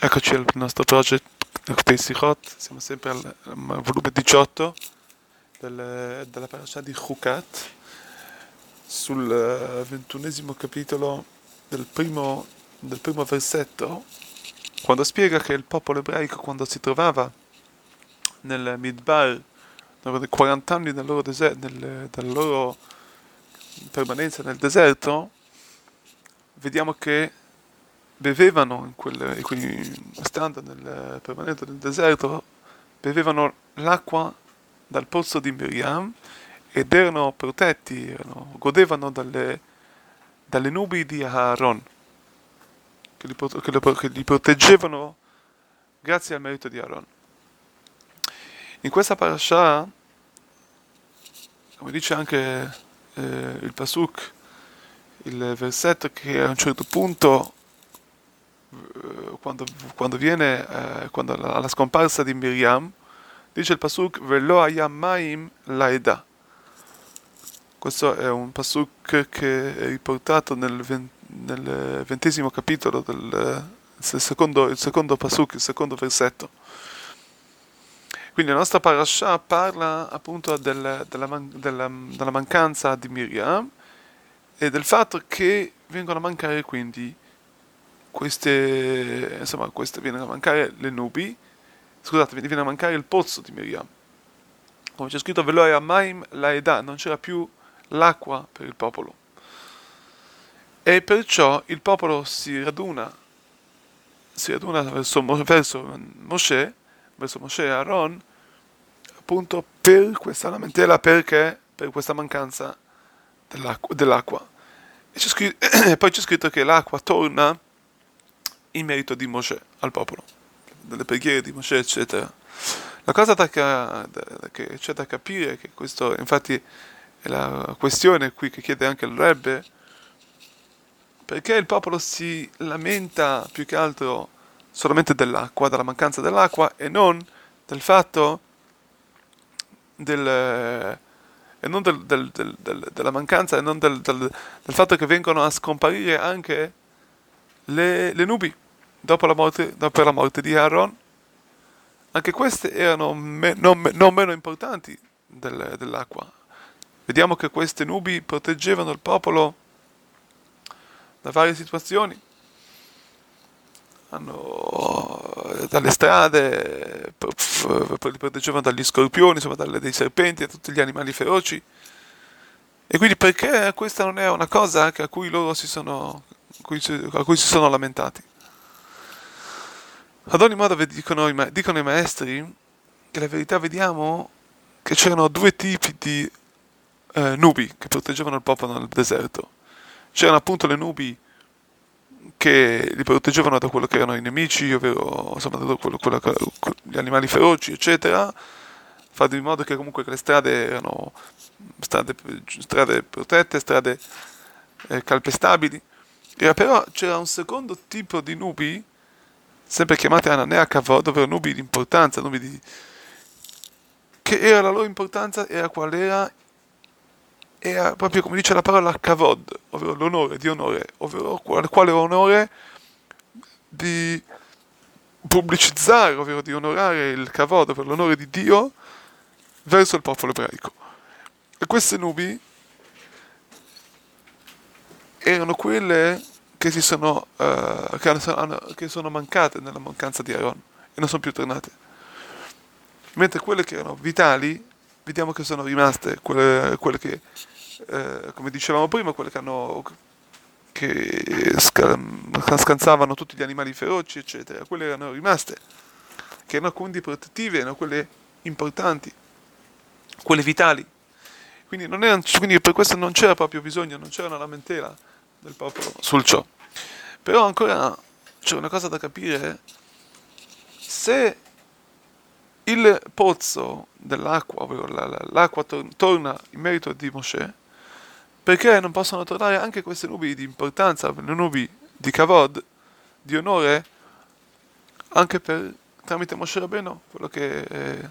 Eccoci al nostro project Sichot, siamo sempre al volume 18 del, della parasha di Chukat, sul eh, ventunesimo capitolo del primo, del primo versetto, quando spiega che il popolo ebraico quando si trovava nel Midbar, dopo 40 anni del loro, deser- della loro permanenza nel deserto, vediamo che bevevano in quel, quindi stando nel permanente nel deserto, bevevano l'acqua dal pozzo di Miriam ed erano protetti, erano, godevano dalle, dalle, nubi di Aaron, che li, che, li, che li, proteggevano grazie al merito di Aaron. In questa parasha, come dice anche eh, il Pasuk, il versetto che a un certo punto quando, quando viene eh, quando alla scomparsa di Miriam dice il pasuk velo ayam maim laeda questo è un pasuk che è riportato nel, nel ventesimo capitolo del secondo, il secondo pasuk, il secondo versetto. Quindi la nostra parasha parla appunto del, della, della, della mancanza di Miriam e del fatto che vengono a mancare quindi queste, insomma, queste viene a mancare le nubi, scusate, viene a mancare il pozzo di Miriam. Come c'è scritto, Veloia Amaim la Eda, non c'era più l'acqua per il popolo. E perciò il popolo si raduna, si raduna verso, verso Mosè, verso Mosè e Aaron, appunto per questa lamentela, perché? Per questa mancanza dell'acqua. dell'acqua. E, scritto, e poi c'è scritto che l'acqua torna in merito di Mosè al popolo, delle preghiere di Mosè, eccetera. La cosa da, da, che c'è da capire, che questo infatti è la questione qui che chiede anche il Rebbe, perché il popolo si lamenta più che altro solamente dell'acqua, della mancanza dell'acqua e non del fatto del, e non del, del, della mancanza e non del, fatto che vengono a scomparire anche le, le nubi dopo la, morte, dopo la morte di Aaron. Anche queste erano me, non, non, meno importanti del, dell'acqua. Vediamo che queste nubi proteggevano il popolo da varie situazioni. Hanno, dalle strade, li proteggevano dagli scorpioni, insomma, dalle, dai serpenti, da tutti gli animali feroci. E quindi perché questa non è una cosa a cui loro si sono, a cui si sono lamentati? Ad ogni modo dicono i, dicono i maestri che la verità vediamo che c'erano due tipi di eh, nubi che proteggevano il popolo nel deserto. C'erano appunto le nubi che li proteggevano da quello che erano i nemici, ovvero insomma, da quello, quello, gli animali feroci, eccetera, fare in modo che comunque le strade erano strade, strade protette, strade eh, calpestabili. E però c'era un secondo tipo di nubi, sempre chiamate Ananea Kavod, ovvero nubi di importanza, nubi di... che era la loro importanza, era qual era, era proprio come dice la parola Kavod, ovvero l'onore, di onore, ovvero quale, onore di pubblicizzare, ovvero di onorare il Kavod, ovvero l'onore di Dio verso il popolo ebraico. E queste nubi erano quelle che, si sono, uh, che, hanno, che sono mancate nella mancanza di Aaron e non sono più tornate. Mentre quelle che erano vitali, vediamo che sono rimaste, quelle, quelle che, uh, come dicevamo prima, quelle che hanno che scansavano tutti gli animali feroci, eccetera, quelle erano rimaste, che erano quindi protettive, erano quelle importanti, quelle vitali. Quindi, erano, quindi per questo non c'era proprio bisogno, non c'era una lamentela del popolo sul ciò. Però ancora c'è una cosa da capire, se il pozzo dell'acqua, ovvero l'acqua torna in merito di Mosè, perché non possono tornare anche queste nubi di importanza, le nubi di Kavod, di onore, anche per, tramite Mosè Rabbeinu, quello che, eh,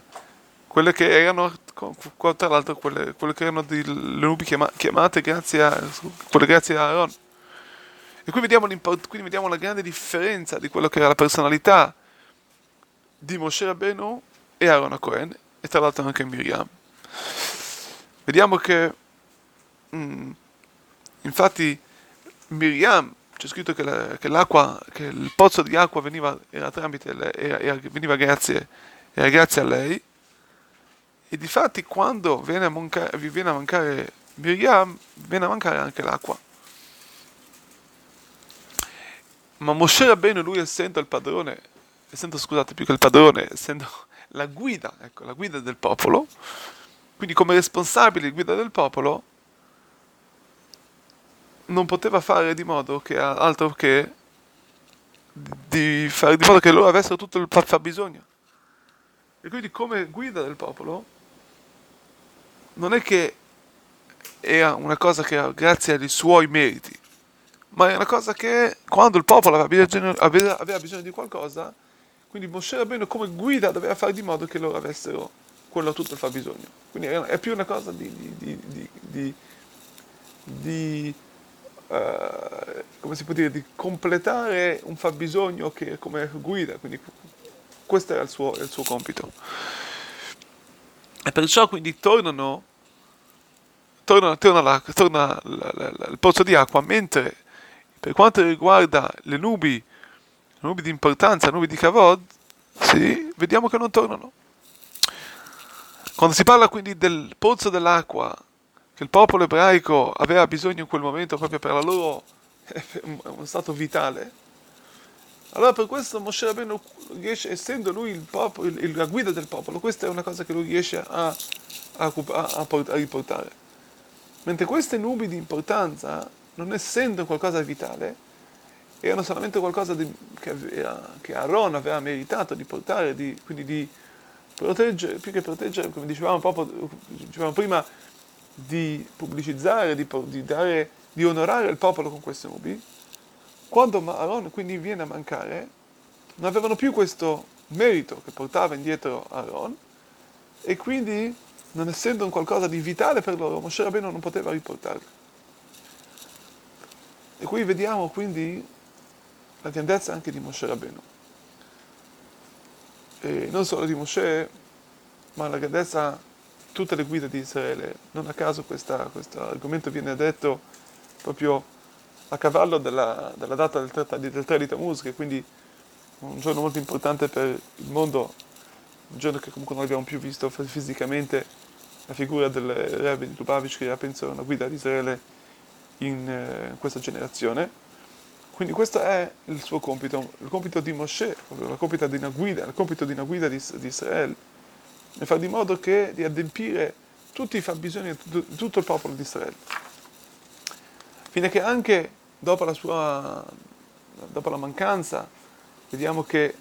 quelle che erano, tra l'altro, quelle, quelle che erano di, le nubi chiama, chiamate grazie a, grazie a Aaron. E qui vediamo, quindi vediamo la grande differenza di quello che era la personalità di Moshe Rabbeinu e Aaron Cohen, e tra l'altro anche Miriam. Vediamo che, mm, infatti, Miriam, c'è scritto che, la, che, l'acqua, che il pozzo di acqua veniva, era tramite lei, era, era, veniva grazie, era grazie a lei, e difatti quando viene a, manca, viene a mancare Miriam, viene a mancare anche l'acqua. Ma Moshe Rabbeinu, lui essendo il padrone, essendo, scusate, più che il padrone, essendo la guida, ecco, la guida del popolo, quindi come responsabile guida del popolo, non poteva fare di modo che altro che di fare di modo che loro avessero tutto il fabbisogno. E quindi come guida del popolo non è che era una cosa che grazie ai suoi meriti, ma è una cosa che quando il popolo aveva bisogno, aveva, aveva bisogno di qualcosa, quindi Moshe Rabbeinu come guida doveva fare di modo che loro avessero quello tutto il fabbisogno. Quindi è più una cosa di, di, di, di uh, come si può dire, di completare un fabbisogno che come guida, quindi questo era il suo, il suo compito. E perciò quindi tornano, torna, torna, la, torna la, la, il pozzo di acqua, mentre per quanto riguarda le nubi, le nubi di importanza, le nubi di Kavod, sì, vediamo che non tornano. Quando si parla quindi del pozzo dell'acqua che il popolo ebraico aveva bisogno in quel momento proprio per la loro uno stato vitale, allora per questo Moshe Rabbeinu riesce, essendo lui il popolo, il, la guida del popolo, questa è una cosa che lui riesce a, a, a, a riportare. Mentre queste nubi di importanza, non essendo qualcosa di vitale, erano solamente qualcosa di, che, era, che Aaron aveva meritato di portare, di, quindi di proteggere, più che proteggere, come dicevamo, proprio, dicevamo prima, di pubblicizzare, di, di, dare, di onorare il popolo con queste nubi, quando Aaron quindi viene a mancare, non avevano più questo merito che portava indietro Aaron e quindi, non essendo un qualcosa di vitale per loro, Moshe Rabbeinu non poteva riportarlo. E qui vediamo quindi la grandezza anche di Moshe Rabbeinu. E non solo di Moshe, ma la grandezza di tutte le guide di Israele. Non a caso questo argomento viene detto proprio a cavallo della, della data del, del 3 di Tammuz, che quindi un giorno molto importante per il mondo, un giorno che comunque non abbiamo più visto fisicamente la figura del Rebbe di Lubavitch, che era penso una guida di Israele in, eh, questa generazione. Quindi questo è il suo compito, il compito di Moshe, il compito di una guida, il compito di una guida di, di Israele, e fare di modo che di adempiere tutti i fabbisogni di tutto il popolo di Israele. Fino a che anche dopo la sua dopo la mancanza, vediamo che,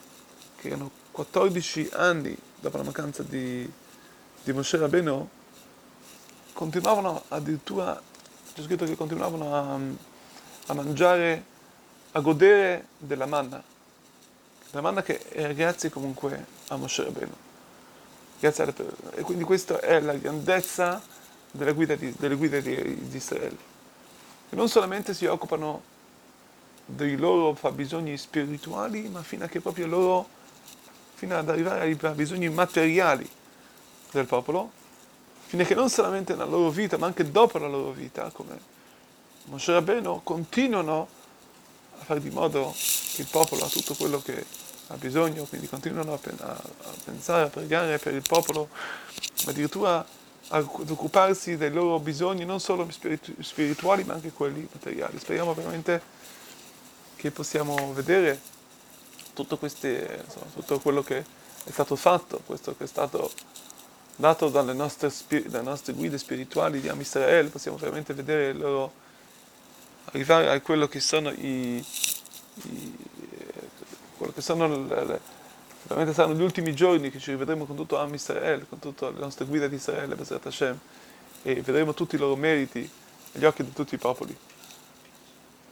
che erano 14 anni dopo la mancanza di, di Moshe Rabbeinu, continuavano addirittura, c'è scritto che continuavano a, a mangiare a godere della manna, la manna che è grazie comunque a Moshe Rabbeinu. Grazie alla, e quindi questa è la grandezza delle guide di, delle guide di, di Israele, che non solamente si occupano dei loro fabbisogni spirituali, ma fino a che proprio loro, fino ad arrivare ai bisogni materiali del popolo, fino a che non solamente nella loro vita, ma anche dopo la loro vita, come Moshe Rabbeinu, continuano a fare di modo che il popolo ha tutto quello che ha bisogno, quindi continuano a, a, a pensare, a pregare per il popolo, addirittura ad occuparsi dei loro bisogni non solo spiritu- spirituali ma anche quelli materiali. Speriamo veramente che possiamo vedere tutto, queste, insomma, tutto quello che è stato fatto, questo che è stato dato dalle nostre, dalle nostre guide spirituali di Am Israel, possiamo veramente vedere loro arrivare a quello che sono i, i quello che sono le, le, veramente saranno gli ultimi giorni che ci rivedremo con tutto Am Israel, con tutte le nostre guide di Israele, Hashem, e vedremo tutti i loro meriti agli occhi di tutti i popoli.